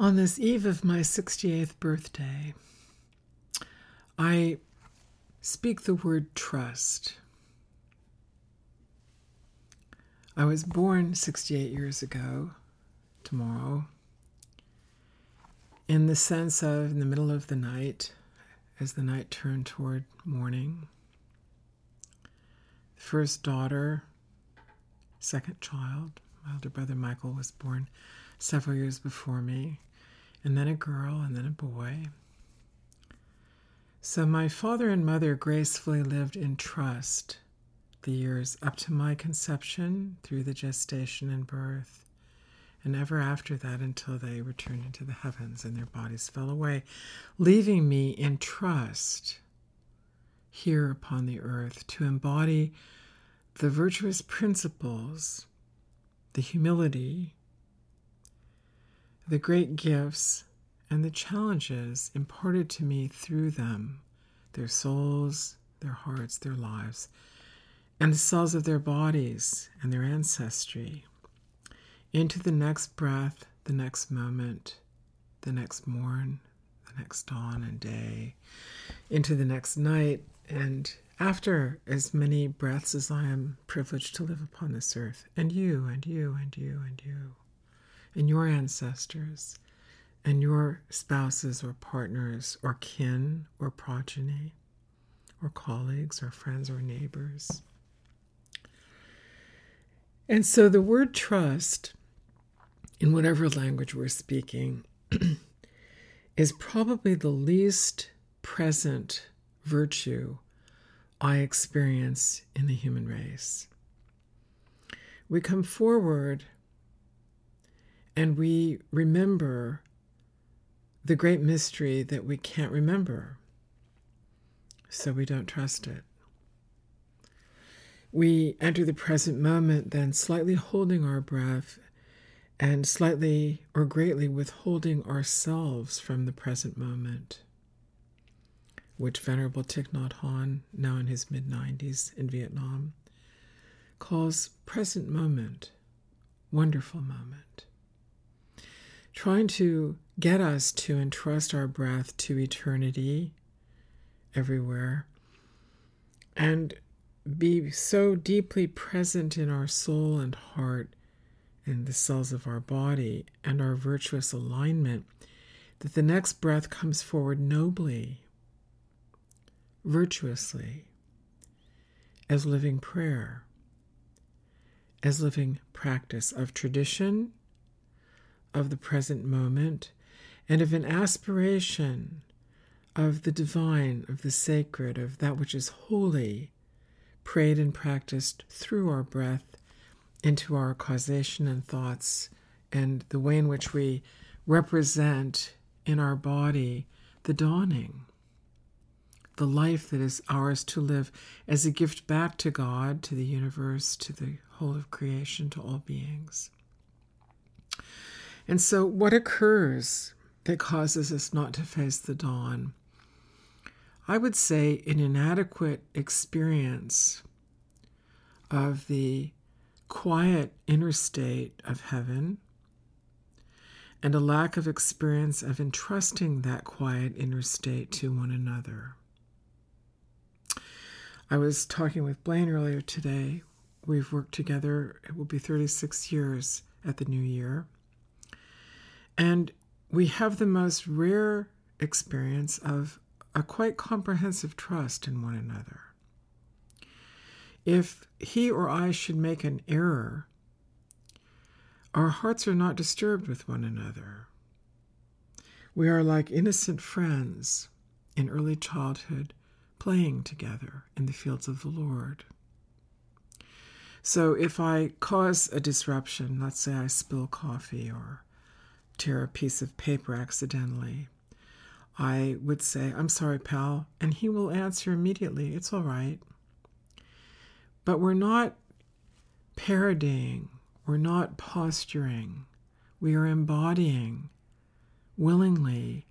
On this eve of my 68th birthday, I speak the word trust. I was born 68 years ago, tomorrow, in the sense of in the middle of the night, as the night turned toward morning. First daughter, second child, my older brother Michael was born several years before me and then a girl, and then a boy. So my father and mother gracefully lived in trust the years up to my conception, through the gestation and birth, and ever after that until they returned into the heavens and their bodies fell away, leaving me in trust here upon the earth to embody the virtuous principles, the humility, the great gifts and the challenges imparted to me through them, their souls, their hearts, their lives, and the cells of their bodies and their ancestry, into the next breath, the next moment, the next morn, the next dawn and day, into the next night, and after as many breaths as I am privileged to live upon this earth, and you, and you, and you, and you and your ancestors and your spouses or partners or kin or progeny or colleagues or friends or neighbors. And so the word trust, in whatever language we're speaking, is probably the least present virtue I experience in the human race. We come forward and we remember the great mystery that we can't remember, so we don't trust it. We enter the present moment, then slightly holding our breath and slightly or greatly withholding ourselves from the present moment, which Venerable Thich Nhat Hanh, now in his mid 90s in Vietnam, calls present moment, wonderful moment trying to get us to entrust our breath to eternity everywhere and be so deeply present in our soul and heart and the cells of our body and our virtuous alignment that the next breath comes forward nobly, virtuously, as living prayer, as living practice of tradition of the present moment and of an aspiration of the divine, of the sacred, of that which is holy, prayed and practiced through our breath into our causation and thoughts, and the way in which we represent in our body the dawning, the life that is ours to live as a gift back to God, to the universe, to the whole of creation, to all beings. And so, what occurs that causes us not to face the dawn? I would say an inadequate experience of the quiet inner state of heaven and a lack of experience of entrusting that quiet inner state to one another. I was talking with Blaine earlier today. We've worked together, it will be 36 years at the new year. And we have the most rare experience of a quite comprehensive trust in one another. If he or I should make an error, our hearts are not disturbed with one another. We are like innocent friends in early childhood playing together in the fields of the Lord. So if I cause a disruption, let's say I spill coffee or tear a piece of paper accidentally, I would say, I'm sorry, pal, and he will answer immediately, It's all right. But we're not parodying, we're not posturing, we are embodying willingly,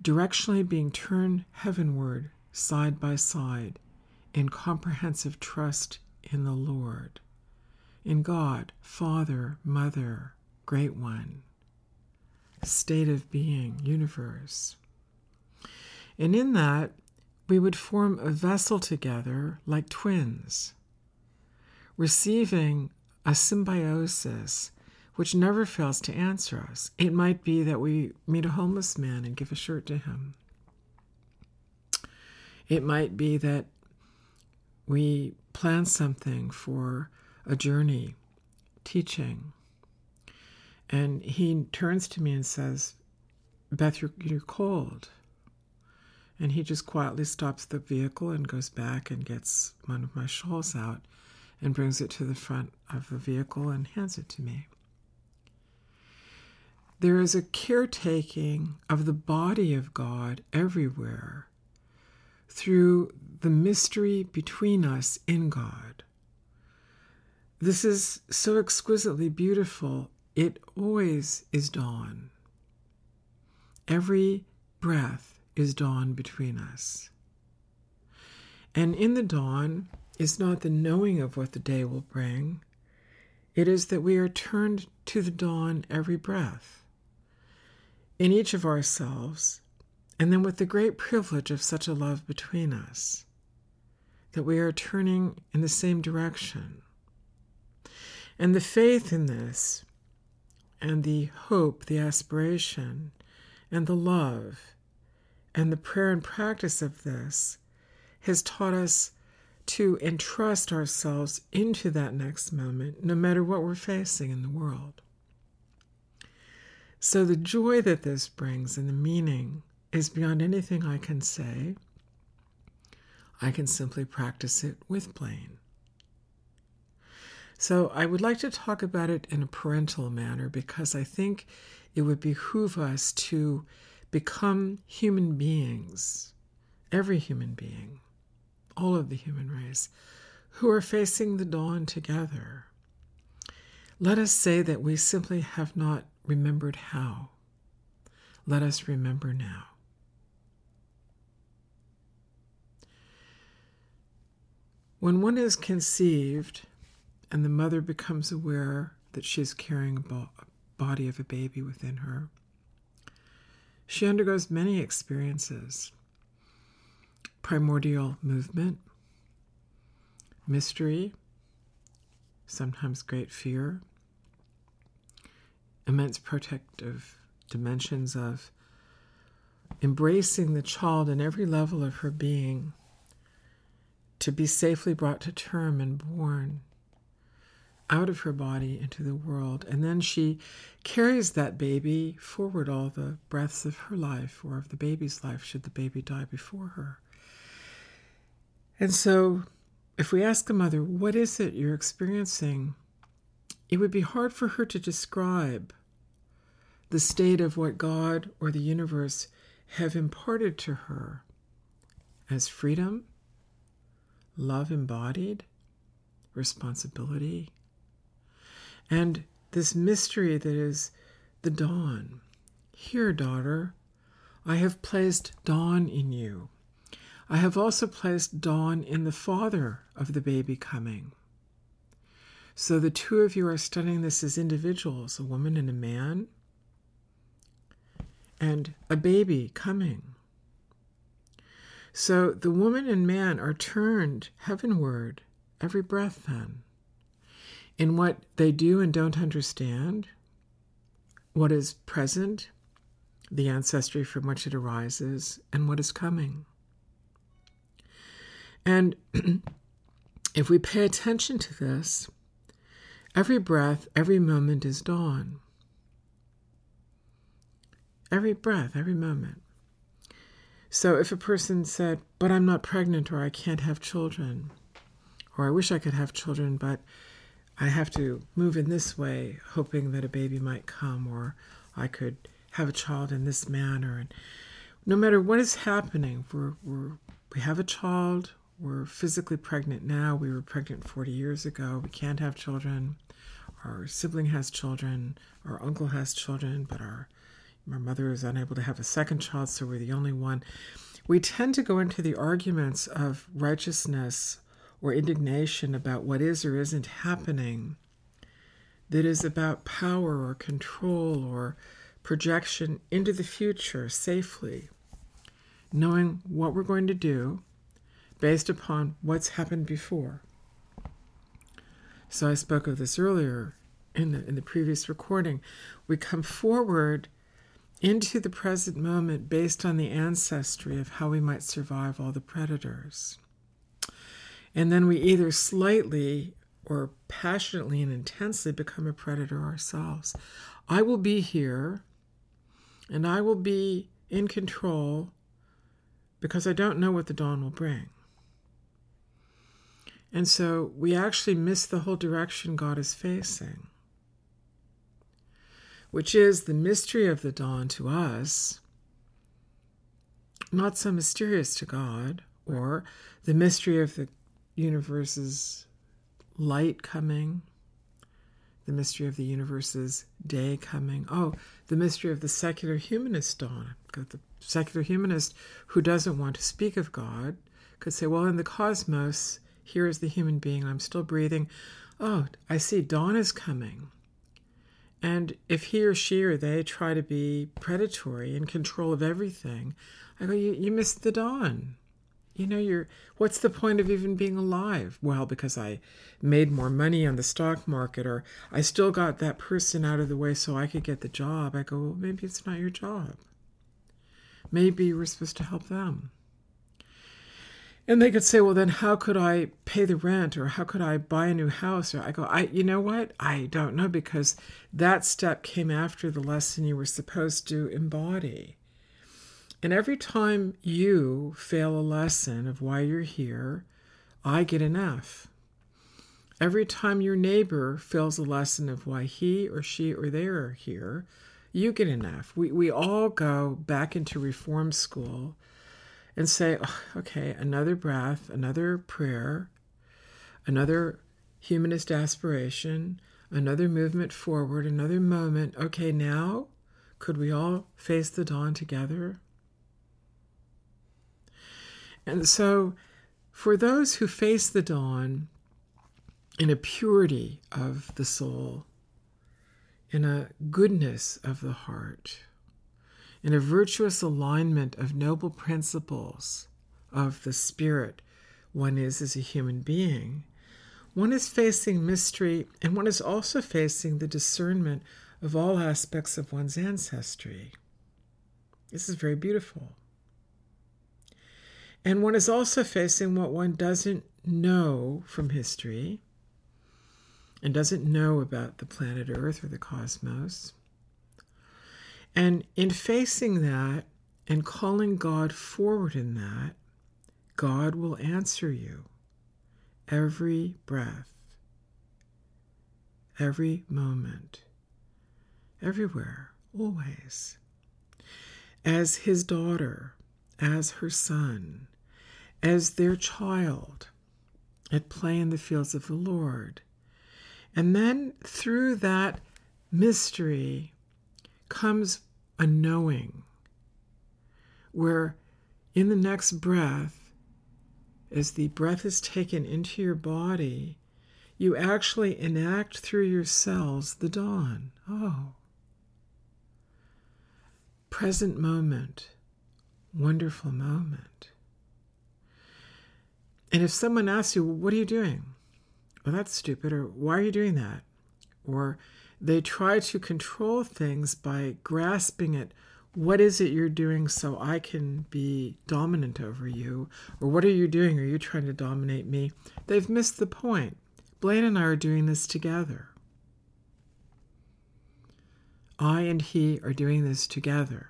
directionally being turned heavenward side by side in comprehensive trust in the Lord, in God, Father, Mother, Great One state of being, universe. And in that, we would form a vessel together like twins, receiving a symbiosis which never fails to answer us. It might be that we meet a homeless man and give a shirt to him. It might be that we plan something for a journey, teaching, and he turns to me and says, Beth, you're, you're cold. And he just quietly stops the vehicle and goes back and gets one of my shawls out and brings it to the front of the vehicle and hands it to me. There is a caretaking of the body of God everywhere through the mystery between us in God. This is so exquisitely beautiful. It always is dawn. Every breath is dawn between us. And in the dawn is not the knowing of what the day will bring, it is that we are turned to the dawn every breath. In each of ourselves, and then with the great privilege of such a love between us, that we are turning in the same direction. And the faith in this, and the hope, the aspiration, and the love, and the prayer and practice of this has taught us to entrust ourselves into that next moment, no matter what we're facing in the world. So, the joy that this brings and the meaning is beyond anything I can say. I can simply practice it with Blaine. So I would like to talk about it in a parental manner because I think it would behoove us to become human beings, every human being, all of the human race, who are facing the dawn together. Let us say that we simply have not remembered how. Let us remember now. When one is conceived and the mother becomes aware that she is carrying a body of a baby within her, she undergoes many experiences. Primordial movement, mystery, sometimes great fear, immense protective dimensions of embracing the child in every level of her being to be safely brought to term and born out of her body into the world. And then she carries that baby forward all the breaths of her life or of the baby's life, should the baby die before her. And so, if we ask a mother, What is it you're experiencing? it would be hard for her to describe the state of what God or the universe have imparted to her as freedom love embodied, responsibility, and this mystery that is the dawn. Here, daughter, I have placed dawn in you. I have also placed dawn in the father of the baby coming. So the two of you are studying this as individuals, a woman and a man, and a baby coming. So the woman and man are turned heavenward every breath, then, in what they do and don't understand, what is present, the ancestry from which it arises, and what is coming. And if we pay attention to this, every breath, every moment is dawn. Every breath, every moment. So if a person said, But I'm not pregnant, or I can't have children, or I wish I could have children, but I have to move in this way, hoping that a baby might come, or I could have a child in this manner. And no matter what is happening, we're, we're, we have a child, we're physically pregnant now, we were pregnant 40 years ago, we can't have children, our sibling has children, our uncle has children, but our my mother is unable to have a second child, so we're the only one. We tend to go into the arguments of righteousness or indignation about what is or isn't happening that is about power or control or projection into the future safely, knowing what we're going to do based upon what's happened before. So I spoke of this earlier in the, in the previous recording. We come forward into the present moment based on the ancestry of how we might survive all the predators. And then we either slightly or passionately and intensely become a predator ourselves. I will be here and I will be in control because I don't know what the dawn will bring. And so we actually miss the whole direction God is facing, which is the mystery of the dawn to us, not so mysterious to God, or the mystery of the universe's light coming, the mystery of the universe's day coming. Oh, the mystery of the secular humanist dawn. The secular humanist who doesn't want to speak of God could say, well, in the cosmos, here is the human being, I'm still breathing. Oh, I see, dawn is coming. And if he or she or they try to be predatory in control of everything, I go, you, you missed the dawn. You know, you're what's the point of even being alive? Well, because I made more money on the stock market, or I still got that person out of the way so I could get the job. I go, well, maybe it's not your job. Maybe we're supposed to help them. And they could say, well, then how could I pay the rent or how could I buy a new house? Or I go, I, you know what? I don't know because that step came after the lesson you were supposed to embody. And every time you fail a lesson of why you're here, I get an F. Every time your neighbor fails a lesson of why he or she or they are here, you get an F. We, we all go back into reform school and say, oh, okay, another breath, another prayer, another humanist aspiration, another movement forward, another moment. Okay, now could we all face the dawn together? And so, for those who face the dawn in a purity of the soul, in a goodness of the heart, in a virtuous alignment of noble principles of the spirit one is as a human being, one is facing mystery and one is also facing the discernment of all aspects of one's ancestry. This is very beautiful. And one is also facing what one doesn't know from history and doesn't know about the planet Earth or the cosmos. And in facing that and calling God forward in that, God will answer you every breath, every moment, everywhere, always. As his daughter, as her son, as their child at play in the fields of the Lord. And then through that mystery comes a knowing, where in the next breath, as the breath is taken into your body, you actually enact through your cells the dawn. Oh. Present moment, wonderful moment. And if someone asks you, what are you doing? Well, that's stupid, or why are you doing that? Or they try to control things by grasping at what is it you're doing so I can be dominant over you? Or what are you doing? Are you trying to dominate me? They've missed the point. Blaine and I are doing this together. I and he are doing this together.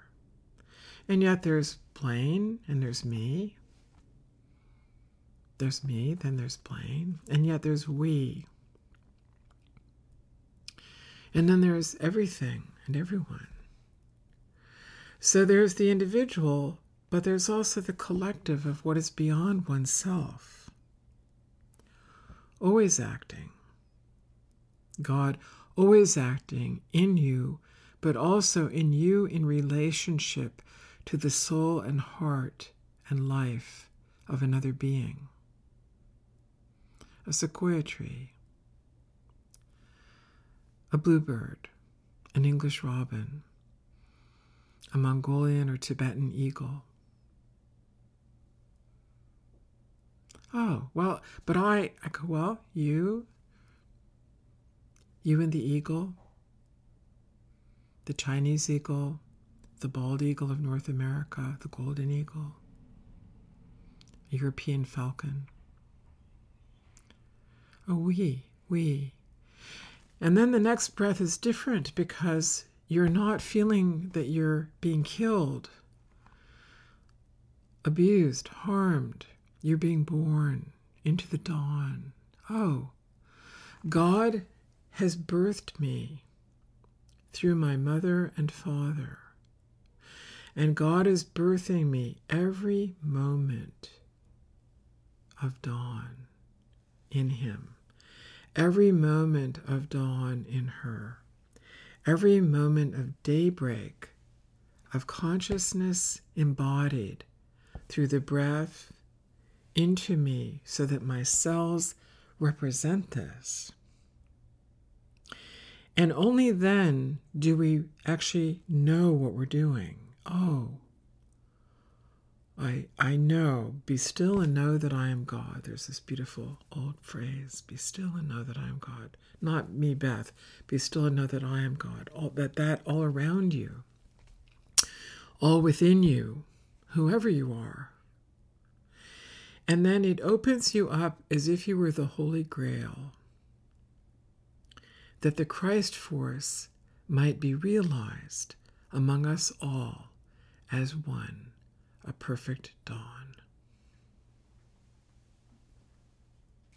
And yet there's Blaine and there's me there's me, then there's Blaine, and yet there's we. And then there's everything and everyone. So there's the individual, but there's also the collective of what is beyond oneself. Always acting. God always acting in you, but also in you in relationship to the soul and heart and life of another being a sequoia tree, a bluebird, an English robin, a Mongolian or Tibetan eagle. Oh, well, but I, I go, well, you, you and the eagle, the Chinese eagle, the bald eagle of North America, the golden eagle, European falcon. Oh, we, we. And then the next breath is different because you're not feeling that you're being killed, abused, harmed. You're being born into the dawn. Oh, God has birthed me through my mother and father. And God is birthing me every moment of dawn in Him, every moment of dawn in her, every moment of daybreak, of consciousness embodied through the breath into me so that my cells represent this. And only then do we actually know what we're doing. Oh, I, I know, be still and know that I am God. There's this beautiful old phrase, be still and know that I am God. Not me, Beth. Be still and know that I am God. All, that that all around you, all within you, whoever you are, and then it opens you up as if you were the Holy Grail, that the Christ force might be realized among us all as one, a perfect dawn.